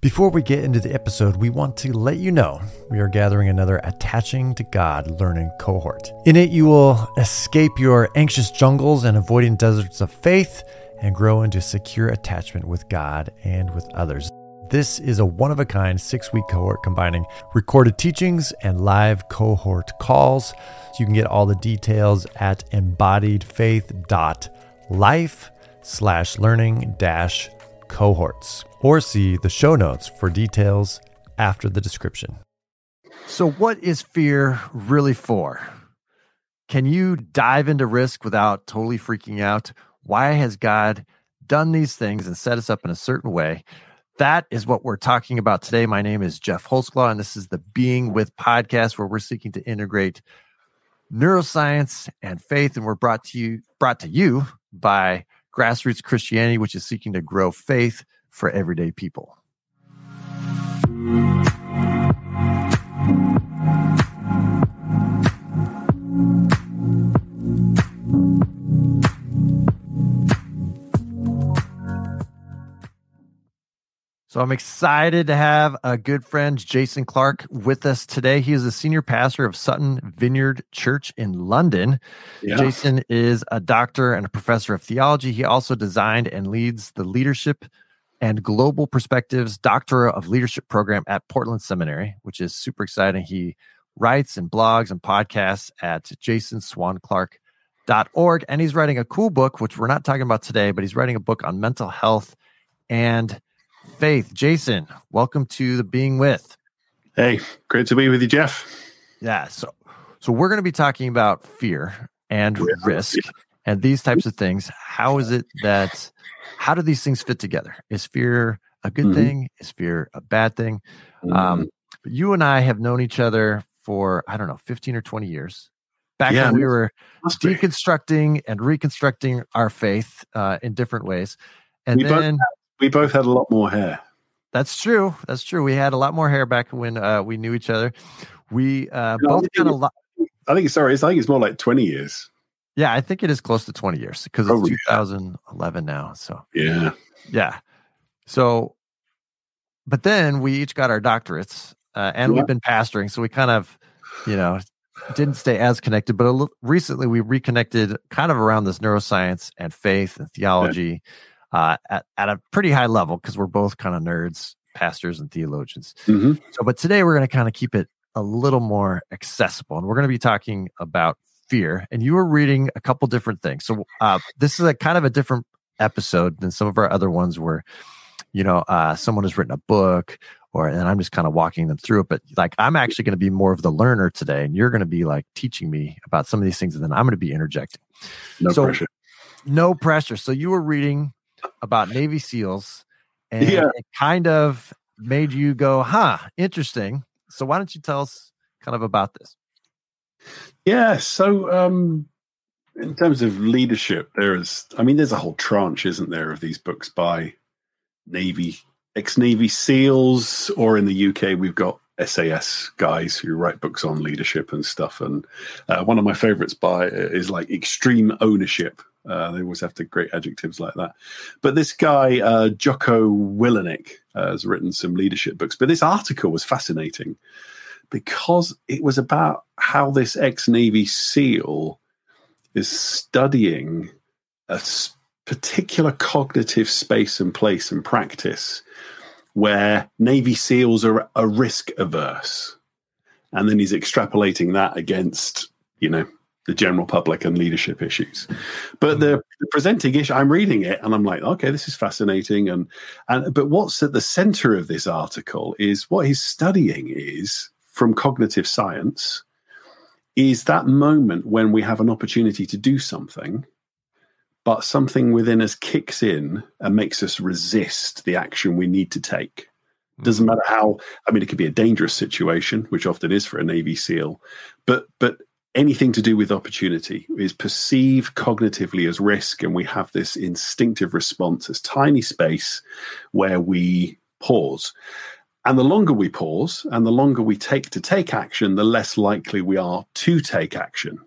Before we get into the episode, we want to let you know we are gathering another Attaching to God learning cohort. In it, you will escape your anxious jungles and avoiding deserts of faith and grow into secure attachment with God and with others. This is a one of a kind six week cohort combining recorded teachings and live cohort calls. So you can get all the details at embodiedfaith.life slash learning dash cohorts or see the show notes for details after the description. So, what is fear really for? Can you dive into risk without totally freaking out? Why has God done these things and set us up in a certain way? That is what we're talking about today. My name is Geoff Holsclaw, and this is the Being With podcast, where we're seeking to integrate neuroscience and faith, and we're brought to you brought to you by Grassroots Christianity, which is seeking to grow faith for everyday people. So I'm excited to have a good friend, Jason Clark, with us today. He is the senior pastor of Sutton Vineyard Church in London. Yeah. Jason is a doctor and a professor of theology. He also designed and leads the leadership and global perspectives doctorate of leadership program at Portland Seminary, which is super exciting. He writes and blogs and podcasts at jasonswanclark.org. And he's writing a cool book, which we're not talking about today, but he's writing a book on mental health and Faith. Jason, welcome to the Being With. Hey, great to be with you, Geoff. Yeah. So, so we're going to be talking about fear and yeah. risk and these types of things. How is it that, how do these things fit together? Is fear a good mm-hmm. thing? Is fear a bad thing? Mm-hmm. Um, you and I have known each other for, I don't know, 15 or 20 years. Back yeah, when we were deconstructing and reconstructing our faith uh, in different ways. And we then both we both had a lot more hair. That's true. That's true. We had a lot more hair back when uh, we knew each other. We uh, both kind of. I think sorry, I think it's more like twenty years. Yeah, I think it is close to twenty years because it's 2011 now. So yeah, yeah. So, but then we each got our doctorates, uh, and yeah. we've been pastoring, so we kind of, you know, didn't stay as connected. But little, recently, we reconnected, kind of around this neuroscience and faith and theology. Yeah uh, at, at a pretty high level because we're both kind of nerds, pastors, and theologians. Mm-hmm. So, but today we're going to kind of keep it a little more accessible, and we're going to be talking about fear. And you were reading a couple different things. So, uh, this is a kind of a different episode than some of our other ones where, you know, uh, someone has written a book or and I'm just kind of walking them through it. But like I'm actually going to be more of the learner today, and you're going to be like teaching me about some of these things, and then I'm going to be interjecting. No so, pressure. No pressure. So you were reading about Navy SEALs, and yeah. it kind of made you go, "Huh, interesting." So why don't you tell us kind of about this? Yeah. So, um, in terms of leadership, there is, I mean, there's a whole tranche, isn't there, of these books by Navy, ex Navy SEALs, or in the UK, we've got SAS guys who write books on leadership and stuff. And uh, one of my favorites by is like Extreme Ownership uh, they always have to great adjectives like that. But this guy, uh, Jocko Willink, uh, has written some leadership books. But this article was fascinating because it was about how this ex Navy SEAL is studying a particular cognitive space and place and practice where Navy SEALs are, are risk averse. And then he's extrapolating that against, you know, the general public and leadership issues. But the, the, presenting issue, I'm reading it and I'm like, okay, this is fascinating. And and but what's at the center of this article is what he's studying is from cognitive science is that moment when we have an opportunity to do something, but something within us kicks in and makes us resist the action we need to take. Doesn't mm-hmm. matter how. I mean, it could be a dangerous situation, which often is for a Navy SEAL, but but anything to do with opportunity is perceived cognitively as risk and we have this instinctive response as tiny space where we pause and the longer we pause and the longer we take to take action the less likely we are to take action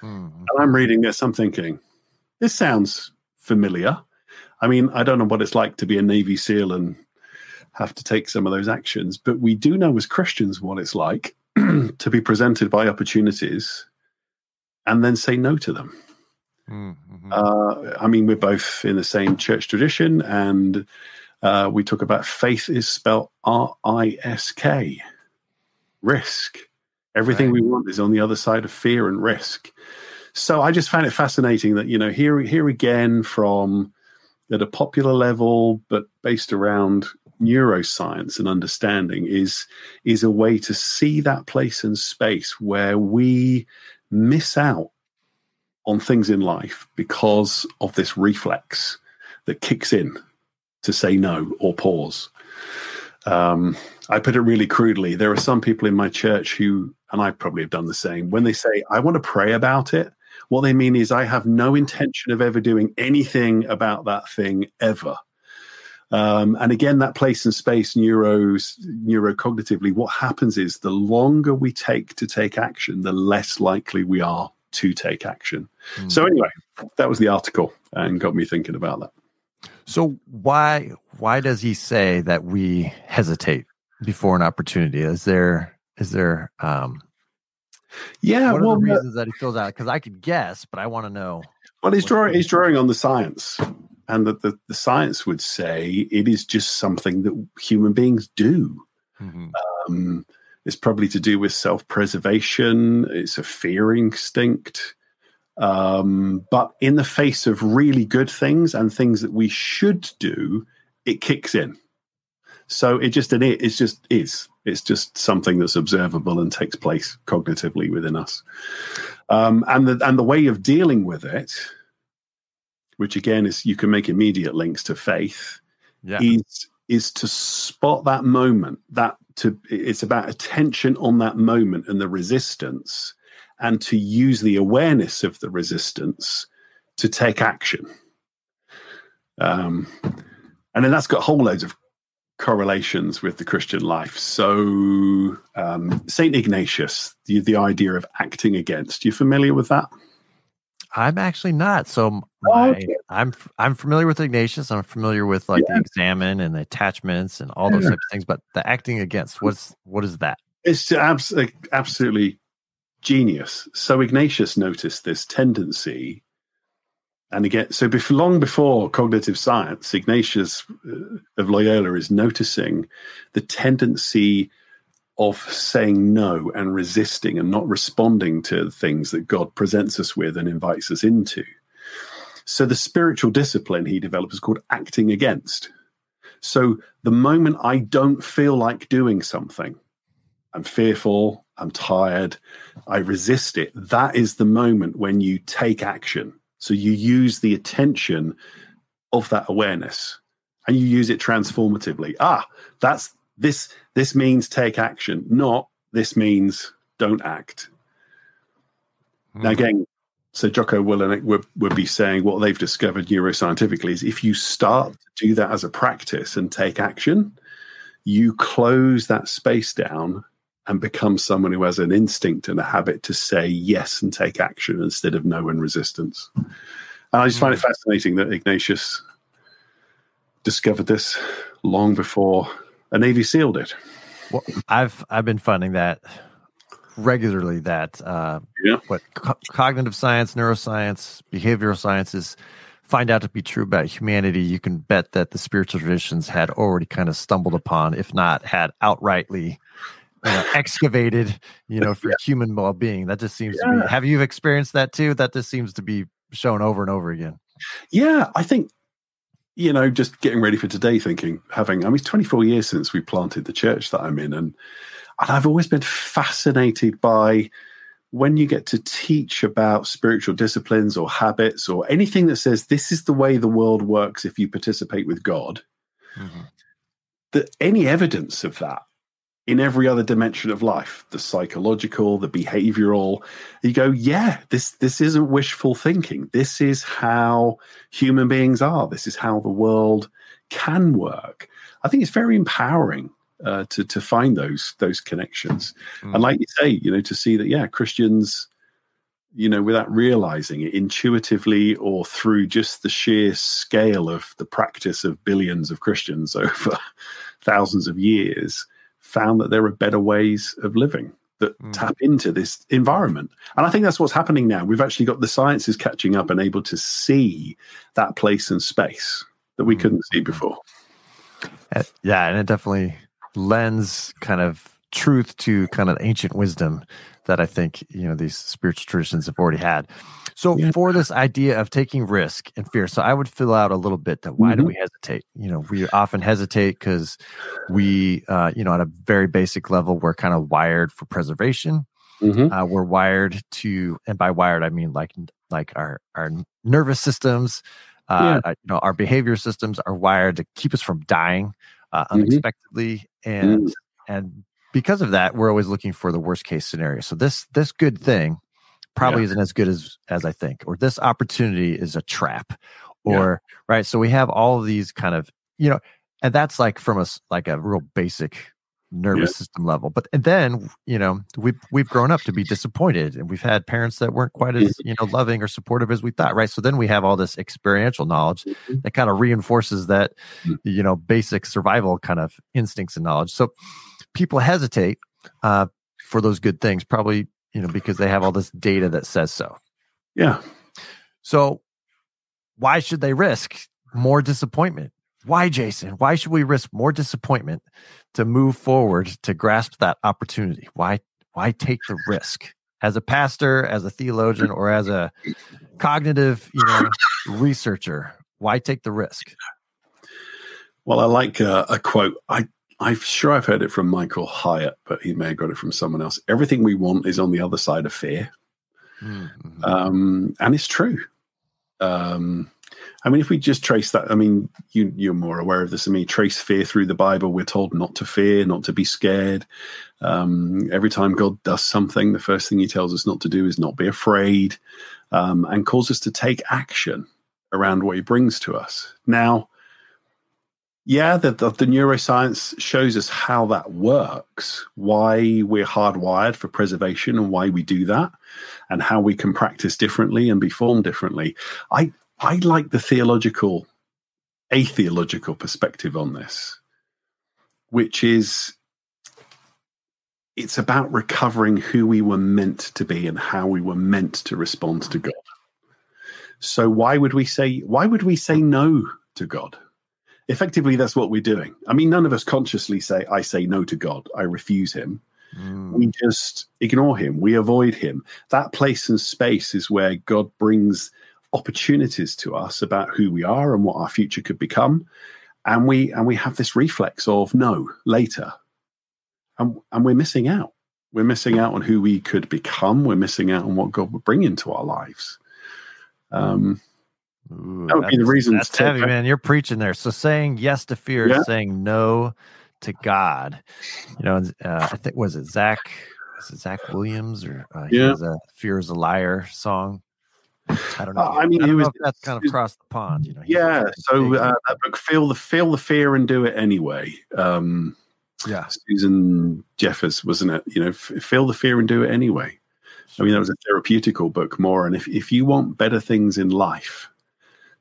mm-hmm. and i'm reading this i'm thinking this sounds familiar i mean i don't know what it's like to be a navy seal and have to take some of those actions. But we do know as Christians what it's like to be presented by opportunities and then say no to them. Mm-hmm. Uh, I mean, we're both in the same church tradition, and uh, we talk about faith is spelled R I S K, risk. Everything right. we want is on the other side of fear and risk. So I just found it fascinating that you know here here again from at a popular level, but based around neuroscience and understanding is is a way to see that place and space where we miss out on things in life because of this reflex that kicks in to say no or pause. Um, I put it really crudely. There are some people in my church who, and I probably have done the same, when they say, I want to pray about it, what they mean is, I have no intention of ever doing anything about that thing ever. Um, and again, that place and space neuros, neurocognitively, what happens is the longer we take to take action, the less likely we are to take action. Mm. So anyway, that was the article and got me thinking about that. So why why does he say that we hesitate before an opportunity? Is there is there um yeah, what well, are the reasons that he fills out? Because I could guess, but I want to know. Well, he's drawing he's drawing on the science. And that the, the science would say it is just something that human beings do. Mm-hmm. Um, it's probably to do with self preservation, it's a fear instinct. Um, but in the face of really good things and things that we should do, it kicks in. So it just it it's just is. It's just something that's observable and takes place cognitively within us. Um, and the and the way of dealing with it, which again is you can make immediate links to faith, yeah. is is to spot that moment that to it's about attention on that moment and the resistance and to use the awareness of the resistance to take action um, and then that's got whole loads of correlations with the christian life so um, saint ignatius the, the idea of acting against you familiar with that I'm actually not. So my, oh, okay. I'm I'm familiar with Ignatius. I'm familiar with like yeah. the examen and the attachments and all those yeah. types of things. But the acting against, what's what is that? It's abs- absolutely genius. So Ignatius noticed this tendency, and again, so long before cognitive science, Ignatius uh, of Loyola is noticing the tendency of saying no and resisting and not responding to things that God presents us with and invites us into. So, the spiritual discipline he developed is called acting against. So, the moment I don't feel like doing something, I'm fearful, I'm tired, I resist it, that is the moment when you take action. So, you use the attention of that awareness and you use it transformatively. Ah, that's this this means take action, not this means don't act. Mm. Now hmm. again, so Jocko Willink would, would be saying what they've discovered neuroscientifically is if you start to do that as a practice and take action, you close that space down and become someone who has an instinct and a habit to say yes and take action instead of no and resistance. And I just find it hmm. fascinating that Ignatius discovered this long before a Navy SEAL did. Well, I've I've been finding that regularly that uh, yeah. what co- cognitive science, neuroscience, behavioral sciences find out to be true about humanity, you can bet that the spiritual traditions had already kind of stumbled upon, if not had outrightly know, excavated, you know, for yeah. human well-being. That just seems yeah. to be. Have you experienced that too? That just seems to be shown over and over again. Yeah, I think you know, just getting ready for today, thinking, having, I mean, it's 24 years since we planted the church that I'm in. And, and I've always been fascinated by when you get to teach about spiritual disciplines or habits or anything that says this is the way the world works if you participate with God, mm-hmm. that any evidence of that in every other dimension of life the psychological the behavioral. You go yeah this this isn't wishful thinking. This is how human beings are. This is how the world can work. I think it's very empowering uh, to to find those those connections. Mm. and like you say you know to see that yeah christians you know without realizing it intuitively or through just the sheer scale of the practice of billions of christians over thousands of years found that there are better ways of living that mm. tap into this environment. And I think that's what's happening now. We've actually got the sciences catching up and able to see that place and space that we mm. couldn't see before. Uh, yeah, and it definitely lends kind of truth to kind of ancient wisdom that I think you know these spiritual traditions have already had. So yeah. for this idea of taking risk and fear, so I would fill out a little bit that why mm-hmm. do we hesitate? You know, we often hesitate because we, uh, you know, at a very basic level, we're kind of wired for preservation. Mm-hmm. Uh, we're wired to, and by wired I mean like like our our nervous systems, uh, yeah. you know, our behavior systems are wired to keep us from dying uh, mm-hmm. unexpectedly, and mm. and because of that, we're always looking for the worst case scenario. So this this good thing probably yeah. isn't as good as as I think, or this opportunity is a trap, or yeah. right. So we have all of these kind of you know, and that's like from us like a real basic nervous yeah. system level. But and then, you know, we've we've grown up to be disappointed and we've had parents that weren't quite as, you know, loving or supportive as we thought, right? So then we have all this experiential knowledge mm-hmm. that kind of reinforces that, mm. you know, basic survival kind of instincts and knowledge. So people hesitate uh, for those good things, probably you know because they have all this data that says so. Yeah. So why should they risk more disappointment? Why, Jason? Why should we risk more disappointment to move forward to grasp that opportunity? Why? Why take the risk? As a pastor, as a theologian, or as a cognitive, you know, researcher, why take the risk? Well, I like uh, a quote. I I'm sure I've heard it from Michael Hyatt, but he may have got it from someone else. Everything we want is on the other side of fear. Mm-hmm. Um, and it's true. Um, I mean, if we just trace that, I mean, you, you're more aware of this than me. Trace fear through the Bible. We're told not to fear, not to be scared. Um, every time God does something, the first thing he tells us not to do is not be afraid um, and calls us to take action around what he brings to us. Now, yeah, the, the, the, neuroscience shows us how that works, why we're hardwired for preservation and why we do that, and how we can practice differently and be formed differently. I, I like the theological, a theological perspective on this, which is it's about recovering who we were meant to be and how we were meant to respond to God. So why would we say why would we say no to God? Effectively that's what we're doing. I mean, none of us consciously say, I say no to God, I refuse him. Mm. We just ignore him, we avoid him. That place and space is where God brings opportunities to us about who we are and what our future could become. And we and we have this reflex of no later. And, and we're missing out. We're missing out on who we could become. We're missing out on what God would bring into our lives. Um, Ooh, that would be the reason. That's heavy, man. You're preaching there. So saying yes to fear yeah. is saying no to God. You know, uh, I think was it Zach? Is it Zach Williams or uh, he yeah. has a "Fear is a Liar" song. I don't know. Uh, I mean, I was, that's kind of across the pond. You know. Yeah. So uh, that book, feel the feel the fear and do it anyway. Um, yeah. Susan Jeffers, wasn't it? You know, f- feel the fear and do it anyway. I mean, that was a therapeutical book more. And if, if you want better things in life,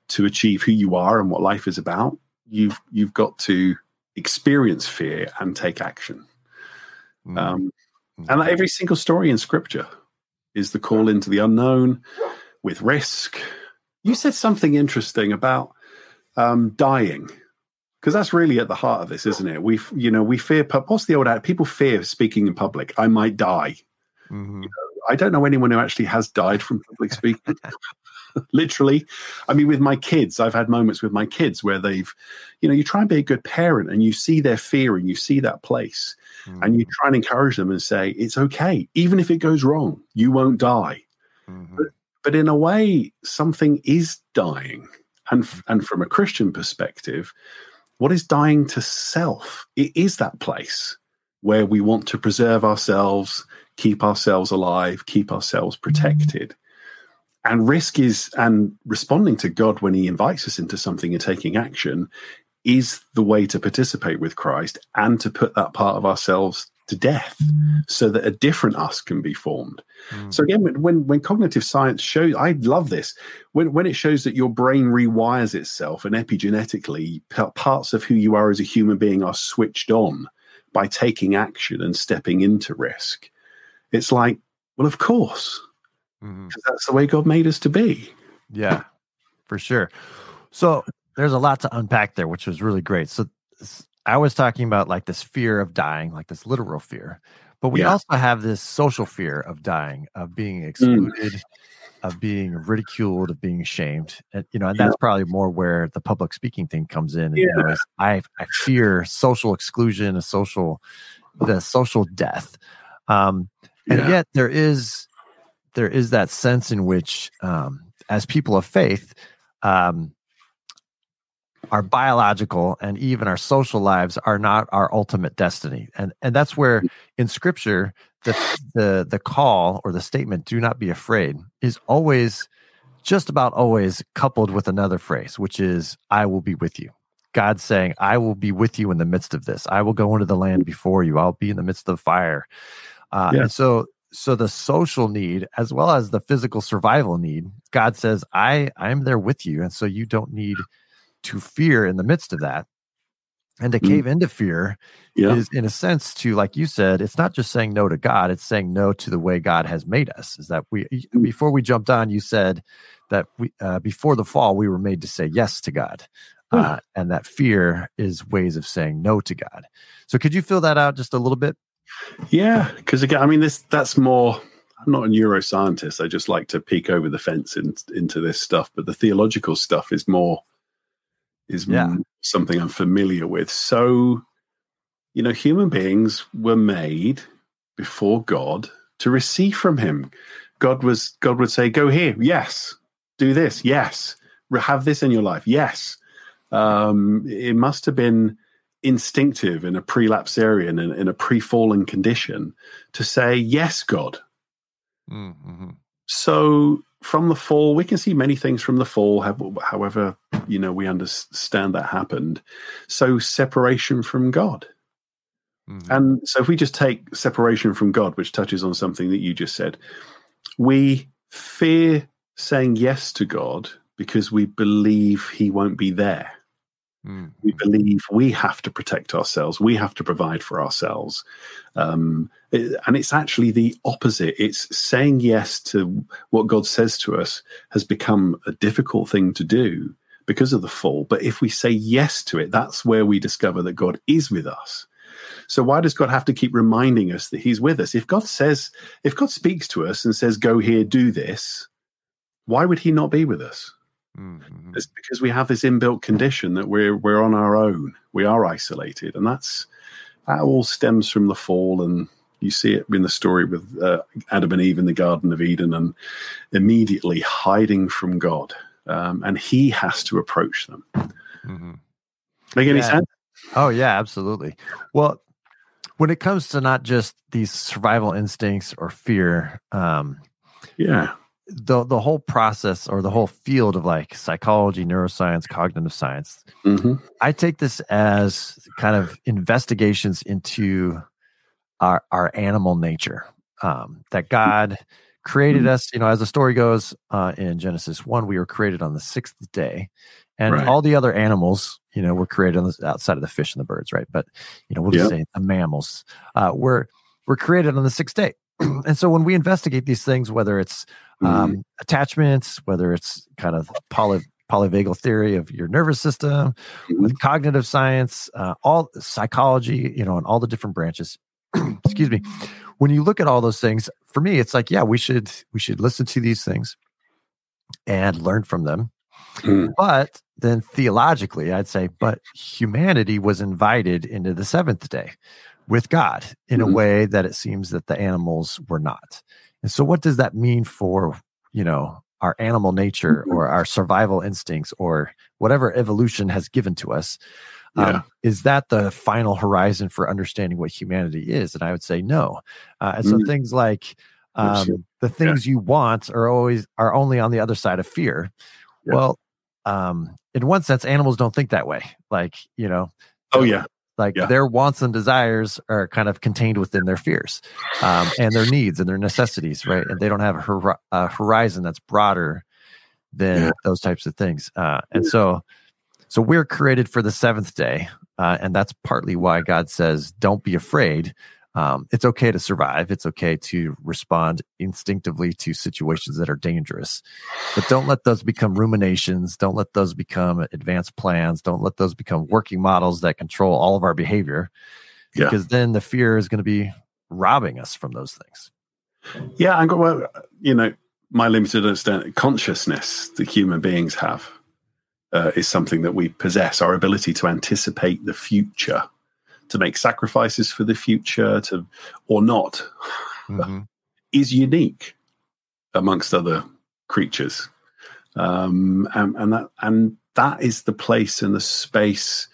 to achieve who you are and what life is about, you've you've got to experience fear and take action. Mm-hmm. Um, and every single story in Scripture is the call into the unknown with risk. You said something interesting about um, dying because that's really at the heart of this, isn't it? We, you know, we fear. What's the old ad? People fear speaking in public. I might die. Mm-hmm. You know, I don't know anyone who actually has died from public speaking. literally. I mean, with my kids, I've had moments with my kids where they've, you know, you try and be a good parent and you see their fear and you see that place mm-hmm. and you mm. try and encourage them and say, it's okay. Even if it goes wrong, you won't die. Mm-hmm. But, but in a way, something is dying. And, and from a Christian perspective, what is dying to self? It is that place where we want to preserve ourselves, keep ourselves alive, keep ourselves protected and risk is and responding to god when he invites us into something and taking action is the way to participate with christ and to put that part of ourselves to death so that a different us can be formed. Mm. So again, when when cognitive science shows, I love this when when it shows that your brain rewires itself and epigenetically parts of who you are as a human being are switched on by taking action and stepping into risk. It's like, well, of course, mm-hmm. that's the way God made us to be. Yeah, for sure. So there's a lot to unpack there, which was really great. So I was talking about like this fear of dying, like this literal fear, but we yeah. also have this social fear of dying, of being mm. excluded, mm. of being ridiculed, of being shamed, and you know, and that's yeah. probably more where the public speaking thing comes in. And, yeah. You know, I I fear social exclusion, a social, the social death, um, and yet there is there is that sense in which, um, as people of faith, um, our biological and even our social lives are not our ultimate destiny. And and that's where mm. in scripture the the the call or the statement do not be afraid is always just about always coupled with another phrase which is i will be with you. God saying i will be with you in the midst of this. I will go into the land before you. I'll be in the midst of the fire. Uh, yeah. and so so the social need as well as the physical survival need god says i i'm there with you and so you don't need to fear in the midst of that and to mm. cave into fear yeah. is in a sense to like you said it's not just saying no to god it's saying no to the way god has made us is that we mm. before we jumped on you said that we uh, before the fall we were made to say yes to god uh, and that fear is ways of saying no to god so could you fill that out just a little bit yeah because again i mean this that's more i'm not a neuroscientist i just like to peek over the fence in, into this stuff but the theological stuff is more is yeah. something I'm familiar with. So, you know, human beings were made before God to receive from Him. God was God would say, "Go here, yes. Do this, yes. Have this in your life, yes." Um, it must have been instinctive in a pre-lapsarian in, in a pre-fallen condition to say, "Yes, God." Mm-hmm. So from the fall, we can see many things from the fall, however, you know, we understand that happened. So, separation from God. Mm-hmm. And so, if we just take separation from God, which touches on something that you just said, we fear saying yes to God because we believe He won't be there. Mm. We believe we have to protect ourselves. We have to provide for ourselves. Um, and it's actually the opposite. It's saying yes to what God says to us has become a difficult thing to do because of the fall. But if we say yes to it, that's where we discover that God is with us. So why does God have to keep reminding us that He's with us? If God says, if God speaks to us and says, go here, do this, why would He not be with us? Mm-hmm. It's because we have this inbuilt condition that we're we're on our own. We are isolated, and that's that all stems from the fall. And you see it in the story with uh, Adam and Eve in the Garden of Eden, and immediately hiding from God, um, and He has to approach them. Mm-hmm. Make any yeah. sense? Oh yeah, absolutely. Well, when it comes to not just these survival instincts or fear, um, yeah, the the whole process or the whole field of like psychology, neuroscience, cognitive science, mm-hmm. I take this as kind of investigations into our our animal nature. Um, that God created mm-hmm. us, you know, as the story goes uh, in Genesis one, we were created on the sixth day, and right. all the other animals, you know, were created on the outside of the fish and the birds, right? But you know, we'll just yep. say the mammals uh, were were created on the sixth day. and so when we investigate these things, whether it's um, mm-hmm. attachments, whether it's kind of poly, polyvagal theory of your nervous system, mm-hmm. with cognitive science, uh, all psychology, you know, and all the different branches. excuse me. When you look at all those things, for me, it's like, yeah, we should we should listen to these things and learn from them. Mm. But then theologically, I'd say, but humanity was invited into the seventh day with God in mm-hmm. a way that it seems that the animals were not. And so, what does that mean for, you know, our animal nature mm-hmm. or our survival instincts or whatever evolution has given to us? Um, yeah. Um, is that the final horizon for understanding what humanity is? And I would say no. Uh, and so mm-hmm. things like um, the things yeah. you want are always are only on the other side of fear. Yeah. Well, um, in one sense, animals don't think that way. Like you know, oh yeah, Like Yeah. their wants and desires are kind of contained within their fears um, and their needs and their necessities, right? And they don't have a, hor- a horizon that's broader than Yeah. those types of things. Uh, and so, so we're created for the seventh day, uh, and that's partly why God says, "Don't be afraid." Um, it's okay to survive. It's okay to respond instinctively to situations that are dangerous, but don't let those become ruminations. Don't let those become advanced plans. Don't let those become working models that control all of our behavior, Yeah. because then the fear is going to be robbing us from those things. Yeah, and well, you know, my limited understanding, consciousness that human beings have uh, is something that we possess. Our ability to anticipate the future, to make sacrifices for the future, to or not, Mhm. is unique amongst other creatures, um, and, and that and that is the place and the space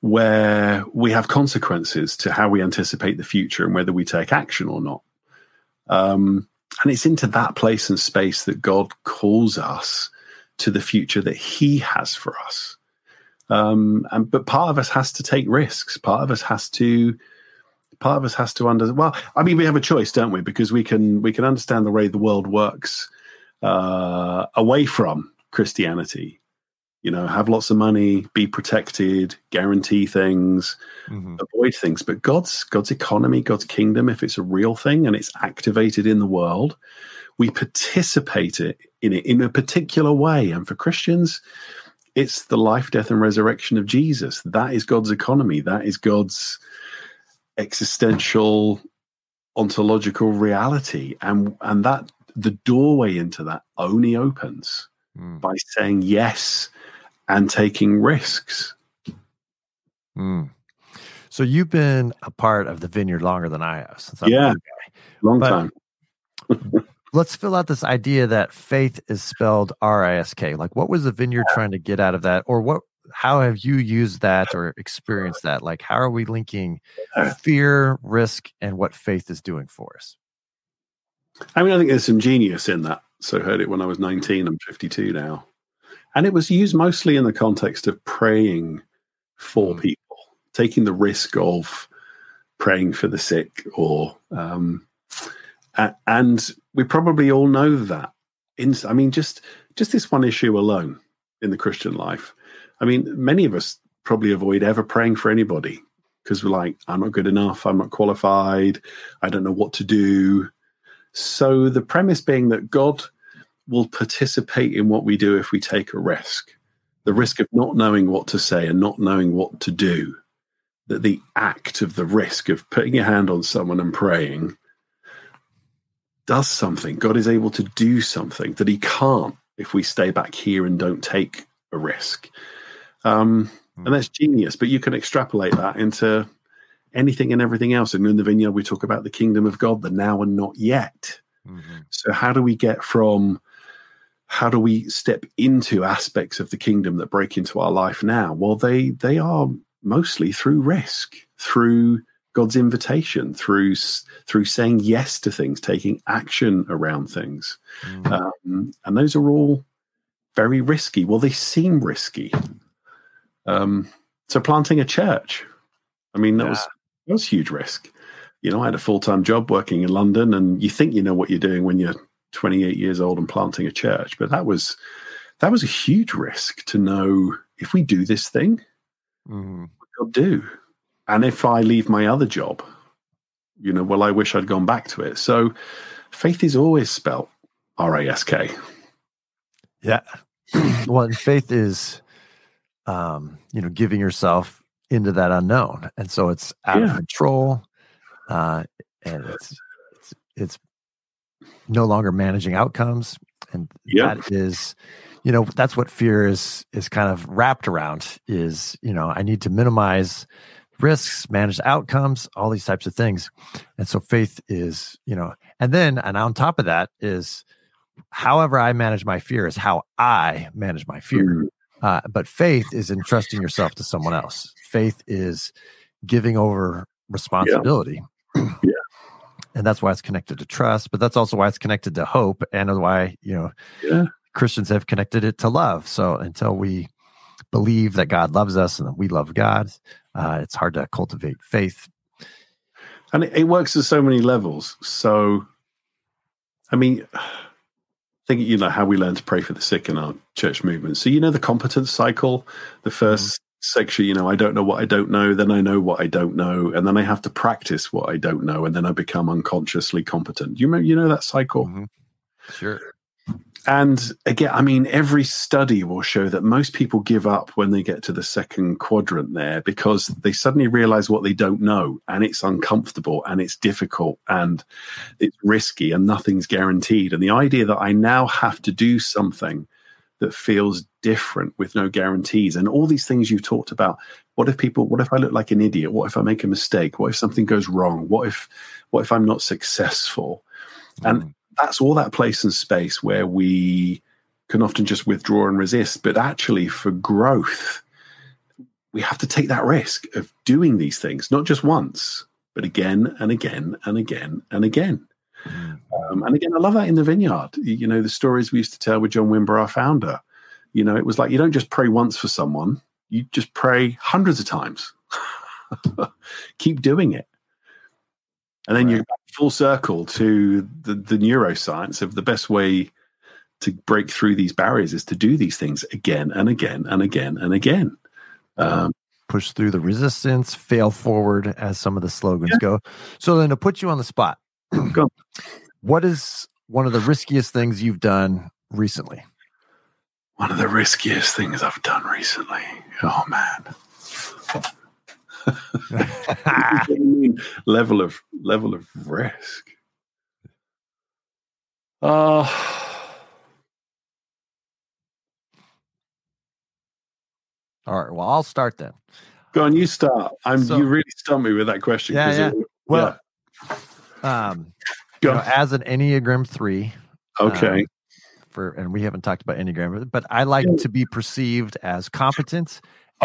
where we have consequences to how we anticipate the future and whether we take action or not. Um, and it's into that place and space that God calls us to the future that He has for us. Um, and but part of us has to take risks. Part of us has to. Part of us has to under. Well, I mean, we have a choice, don't we? Because we can we can understand the way the world works uh, away from Christianity. You know, have lots of money, be protected, guarantee things, Mhm. avoid things but god's god's economy god's kingdom if it's a real thing and it's activated in the world we participate it in it in a particular way and for christians it's the life death and resurrection of jesus that is god's economy that is god's existential ontological reality and and that the doorway into that only opens Mm. by saying yes and taking risks Mm. So you've been a part of the vineyard longer than I have since I'm a Yeah. long But- time Let's fill out this idea that faith is spelled R I S K. Like, what was the vineyard trying to get out of that, or what? How have you used that or experienced that? Like, how are we linking fear, risk, and what faith is doing for us? I mean, I think there's some genius in that. So I heard it when I was 19. I'm 52 now. And it was used mostly in the context of praying for Mm. people, taking the risk of praying for the sick or, um, and we probably all know that. In, I mean, just just this one issue alone in the Christian life. I mean, many of us probably avoid ever praying for anybody because we're like, I'm not good enough, I'm not qualified, I don't know what to do. So the premise being that God will participate in what we do if we take a risk. The risk of not knowing what to say and not knowing what to do. That the act of the risk of putting your hand on someone and praying does something. God is able to do something that he can't if we stay back here and don't take a risk. Um, and that's genius, but you can extrapolate that into anything and everything else. And in the vineyard, we talk about the kingdom of God, the now and not yet. Mhm. So how do we get from how do we step into aspects of the kingdom that break into our life now? Well, they they are mostly through risk, through God's invitation, through through saying yes to things, taking action around things, Mhm. um, and those are all very risky. Well, they seem risky. Um, so planting a church, I mean, that was that was huge risk. You know, I had a full time job working in London, and you think you know what you're doing when you're 28 years old and planting a church, but that was that was a huge risk to know if we do this thing, Mhm. what God do, and if I leave my other job, you know, well, I wish I'd gone back to it. So, faith is always spelt R A S K. Yeah. well, faith is, um, you know, giving yourself into that unknown, and so it's out of control, uh, and it's it's it's no longer managing outcomes, and Yeah. that is, you know, that's what fear is is kind of wrapped around. Is you know, I need to minimize risks, manage outcomes, all these types of things, and so faith is, you know, and then and on top of that is however I manage my fear is how I manage my fear. Mm, Uh, but faith is entrusting yourself to someone else. Faith is giving over responsibility. Yeah. And that's why it's connected to trust, but that's also why it's connected to hope and why, you know, Yeah. Christians have connected it to love. So until we believe that God loves us and that we love God, Uh, it's hard to cultivate faith. And it, it works at so many levels. So, I mean, think you know how we learn to pray for the sick in our church movement. So you know the competence cycle. The 1st mm-hmm. section, you know, I don't know what I don't know, then I know what I don't know, and then I have to practice what I don't know, and then I become unconsciously competent. You know, you know that cycle. Mm-hmm. Sure. And again, I mean, every study will show that most people give up when they get to the second quadrant there because they suddenly realize what they don't know and it's uncomfortable and it's difficult and it's risky and nothing's guaranteed. And the idea that I now have to do something that feels different with no guarantees and all these things you've talked about. What if people, what if I look like an idiot? What if I make a mistake? What if something goes wrong? What if, what if I'm not successful? Mm. And that's all that place and space where we can often just withdraw and resist. But actually, for growth, we have to take that risk of doing these things, not just once, but again and again and again and again. Mm. Um, and again, I love that in the vineyard. You know, the stories we used to tell with John Wimber, our founder. You know, it was like you don't just pray once for someone, you just pray hundreds of times. Keep doing it. And then right. you're full circle to the, the neuroscience of the best way to break through these barriers is to do these things again and again and again and again. Um, Push through the resistance, fail forward, as some of the slogans yeah. go. So then to put you on the spot, go. what is one of the riskiest things you've done recently? One of the riskiest things I've done recently. Oh man. level of level of risk. Uh All right. Well, I'll start then. Go on, you start. I'm so, you really stumped me with that question. Yeah, yeah. It, well, yeah. um, Go you know, as an Enneagram three. Okay. Um, for and we haven't talked about Enneagram, but I like to be perceived as competent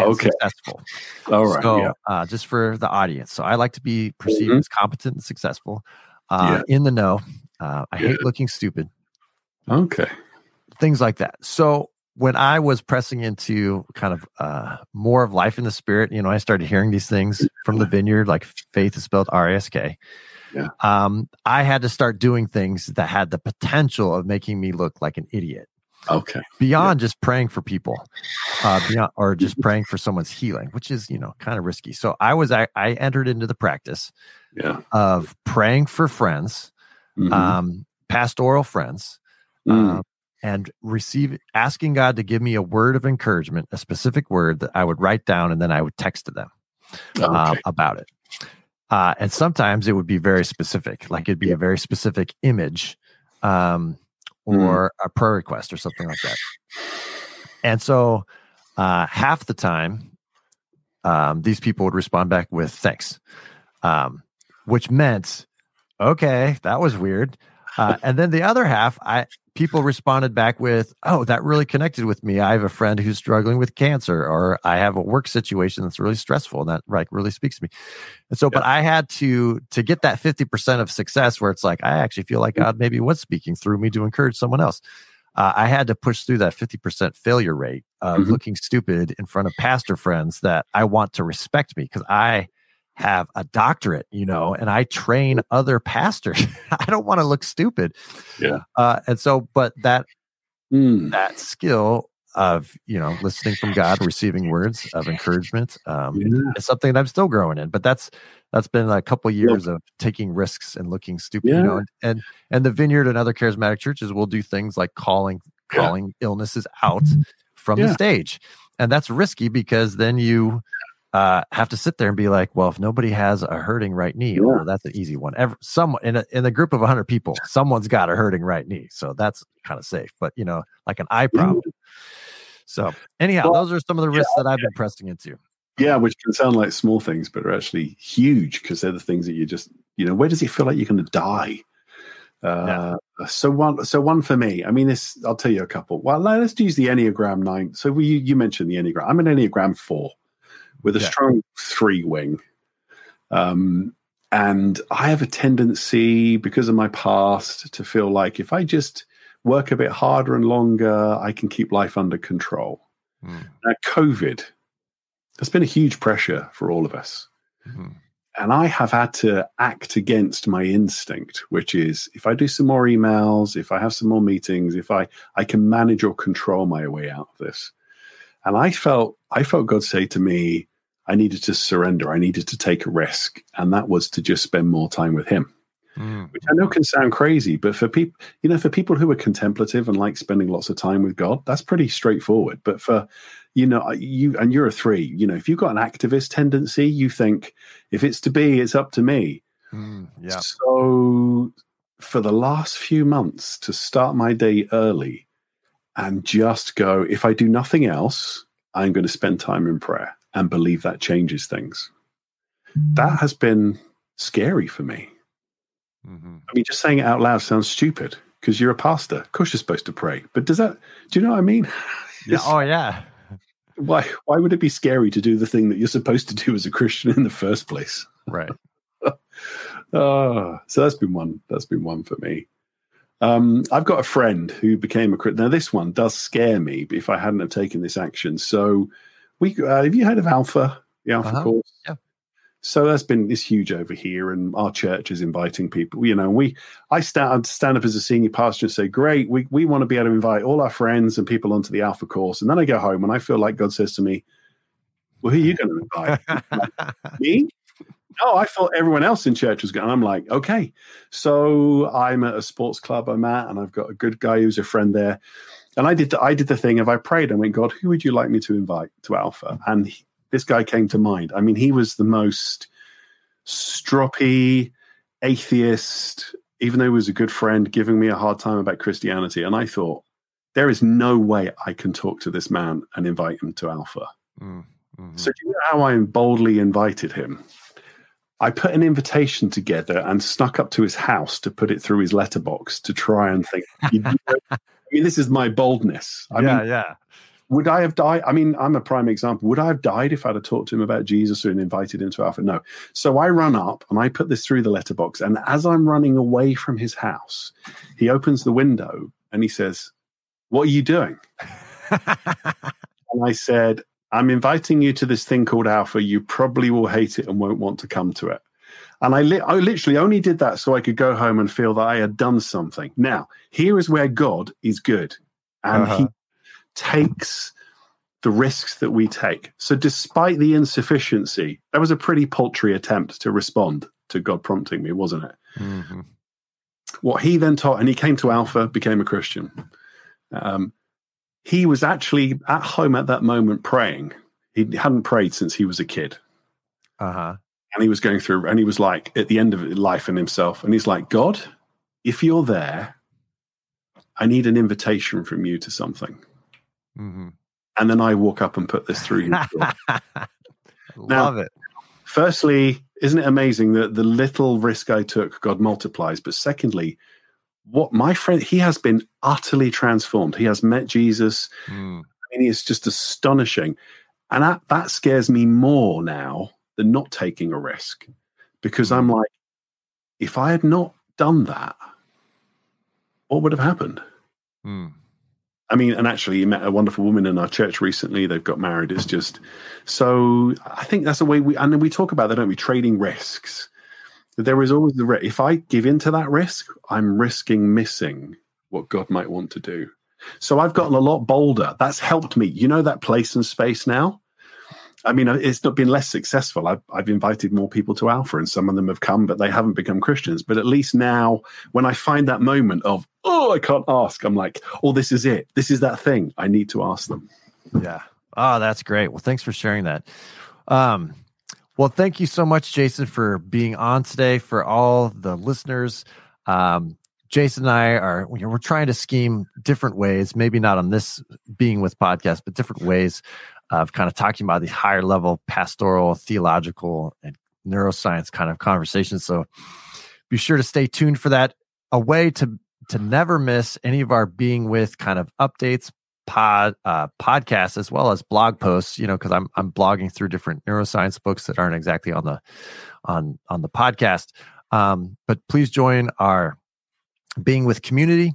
okay. successful. All right. So, yeah. uh, just for the audience, so I like to be perceived mm-hmm. as competent and successful, uh, yeah. in the know. Uh, I yeah. hate looking stupid. Okay. Things like that. So when I was pressing into kind of uh, more of life in the spirit, you know, I started hearing these things from the vineyard, like faith is spelled R A S K. Yeah. Um, I had to start doing things that had the potential of making me look like an idiot. Okay. Beyond yeah. just praying for people, uh, beyond or just praying for someone's healing, which is you know kind of risky. So I was I, I entered into the practice, yeah. of praying for friends, mm-hmm. um, pastoral friends, mm. uh, and receive asking God to give me a word of encouragement, a specific word that I would write down, and then I would text to them uh, okay. uh, about it. Uh, and sometimes it would be very specific, like it'd be a very specific image. Um. Or mm. a prayer request or something like that. And so uh, half the time, um, these people would respond back with thanks, um, which meant, okay, that was weird. Uh, and then the other half, I people responded back with, "Oh, that really connected with me. I have a friend who's struggling with cancer, or I have a work situation that's really stressful, and that like really speaks to me." And so, yeah. but I had to to get that fifty percent of success, where it's like I actually feel like God maybe was speaking through me to encourage someone else. Uh, I had to push through that fifty percent failure rate of mm-hmm. looking stupid in front of pastor friends that I want to respect me because I have a doctorate, you know, and I train other pastors. I don't want to look stupid. Yeah. Uh, and so, but that mm. that skill of you know listening from God, receiving words of encouragement, um, yeah. is something that I'm still growing in. But that's that's been a couple years yeah. of taking risks and looking stupid. Yeah. You know, and, and and the Vineyard and other charismatic churches will do things like calling calling illnesses out from the stage, and that's risky because then you uh, have to sit there and be like, well, if nobody has a hurting right knee, yeah. well, that's an easy one. Ever, someone in a, in a group of 100 people, someone's got a hurting right knee, so that's kind of safe. But you know, like an eye problem. So anyhow, well, those are some of the risks yeah, that I've been pressing into. Yeah, which can sound like small things, but are actually huge because they're the things that you just, you know, where does it feel like you're going to die? Uh, yeah. So one, so one for me. I mean, this. I'll tell you a couple. Well, let's use the Enneagram nine. So we, you mentioned the Enneagram. I'm an Enneagram four with a yeah. strong three wing. Um, and I have a tendency, because of my past, to feel like if I just work a bit harder and longer, I can keep life under control. Mm. Now, COVID there's been a huge pressure for all of us. Mm-hmm. And I have had to act against my instinct, which is if I do some more emails, if I have some more meetings, if I, I can manage or control my way out of this. And I felt I felt God say to me, I needed to surrender. I needed to take a risk. And that was to just spend more time with him. Mm. Which I know can sound crazy, but for people, you know, for people who are contemplative and like spending lots of time with God, that's pretty straightforward. But for you know, you and you're a three. You know, if you've got an activist tendency, you think if it's to be, it's up to me. Mm, yeah. So for the last few months, to start my day early and just go, if I do nothing else, I'm going to spend time in prayer and believe that changes things. That has been scary for me. Mm-hmm. I mean, just saying it out loud sounds stupid because you're a pastor. Of course, you're supposed to pray. But does that? Do you know what I mean? Yeah. oh, yeah why why would it be scary to do the thing that you're supposed to do as a Christian in the first place? Right. oh, so that's been one. That's been one for me. Um, I've got a friend who became a Christian. Now this one does scare me if I hadn't have taken this action. So we uh, have you heard of Alpha? The Alpha uh-huh. course. Yeah. So that's been it's huge over here, and our church is inviting people. You know, we I stand stand up as a senior pastor and say, "Great, we we want to be able to invite all our friends and people onto the Alpha course." And then I go home and I feel like God says to me, "Well, who are you going to invite? me?" Oh, I thought everyone else in church was going. I'm like, okay. So I'm at a sports club I'm at, and I've got a good guy who's a friend there. And I did the, I did the thing of I prayed and went, God, who would you like me to invite to Alpha? And he, this guy came to mind. I mean, he was the most stroppy atheist, even though he was a good friend, giving me a hard time about Christianity. And I thought, there is no way I can talk to this man and invite him to Alpha. Mm, hmm So, do you know how I boldly invited him? I put an invitation together and snuck up to his house to put it through his letterbox to try and think. You know, I mean, this is my boldness. I yeah, mean, yeah would I have died? I mean, I'm a prime example. Would I have died if I'd have talked to him about Jesus and invited him to Alpha? No. So I run up and I put this through the letterbox. And as I'm running away from his house, he opens the window and he says, What are you doing? and I said, I'm inviting you to this thing called Alpha. You probably will hate it and won't want to come to it. And I, li- I literally only did that so I could go home and feel that I had done something. Now, here is where God is good. And uh-huh. he takes the risks that we take. So, despite the insufficiency, that was a pretty paltry attempt to respond to God prompting me, wasn't it? Mm-hmm. What he then taught, and he came to Alpha, became a Christian. Um, he was actually at home at that moment praying. He hadn't prayed since he was a kid. Uh huh. And he was going through, and he was like at the end of life in himself, and he's like, God, if you're there, I need an invitation from you to something. Mm-hmm. And then I walk up and put this through. Love it. Firstly, isn't it amazing that the little risk I took, God multiplies? But secondly, what my friend, he has been utterly transformed. He has met Jesus. Mm. I mean, it's just astonishing. And that, that scares me more now than not taking a risk because mm. I'm like, if I had not done that, what would have happened? Mm. I mean, and actually, you met a wonderful woman in our church recently. They've got married. It's just so. I think that's the way we, and then we talk about that, don't we? Trading risks. There is always the risk. If I give into that risk, I'm risking missing what God might want to do. So I've gotten a lot bolder. That's helped me. You know that place and space now. I mean, it's not been less successful. I've, I've, invited more people to Alpha, and some of them have come, but they haven't become Christians. But at least now, when I find that moment of, oh, I can't ask, I'm like, oh, this is it. This is that thing. I need to ask them. Yeah. Oh, that's great. Well, thanks for sharing that. Um, well, thank you so much, Jason, for being on today. For all the listeners, um, Jason and I are we're trying to scheme different ways, maybe not on this being with podcast, but different ways of kind of talking about these higher level pastoral, theological, and neuroscience kind of conversations. So be sure to stay tuned for that. A way to to never miss any of our being with kind of updates, pod uh, podcasts as well as blog posts. You know, because I'm I'm blogging through different neuroscience books that aren't exactly on the on on the podcast. Um, but please join our being with community.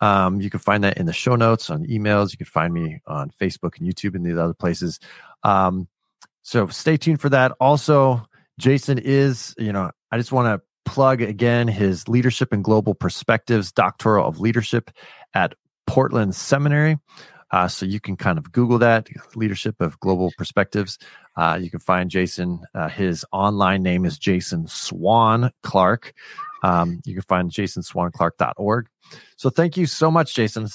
Um, you can find that in the show notes on emails. You can find me on Facebook and YouTube and these other places. Um, so stay tuned for that. Also, Jason is, you know, I just want to plug again his Leadership and Global Perspectives Doctoral of Leadership at Portland Seminary. Uh, so you can kind of Google that Leadership of Global Perspectives. Uh, you can find Jason. Uh, his online name is Jason Swan Clark. Um, you can find jasonswanclark.org. So thank you so much, Jason.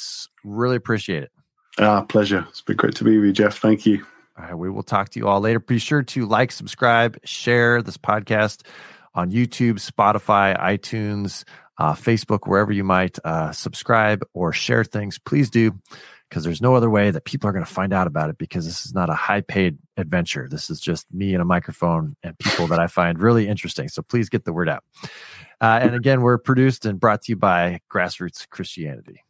Really appreciate it. Ah, pleasure. It's been great to be with you, Geoff. Thank you. All right, we will talk to you all later. Be sure to like, subscribe, share this podcast on YouTube, Spotify, iTunes, uh, Facebook, wherever you might uh, subscribe or share things. Please do, because there's no other way that people are going to find out about it because this is not a high paid adventure. This is just me and a microphone and people that I find really interesting. So please get the word out. Uh, and again, we're produced and brought to you by Grassroots Christianity.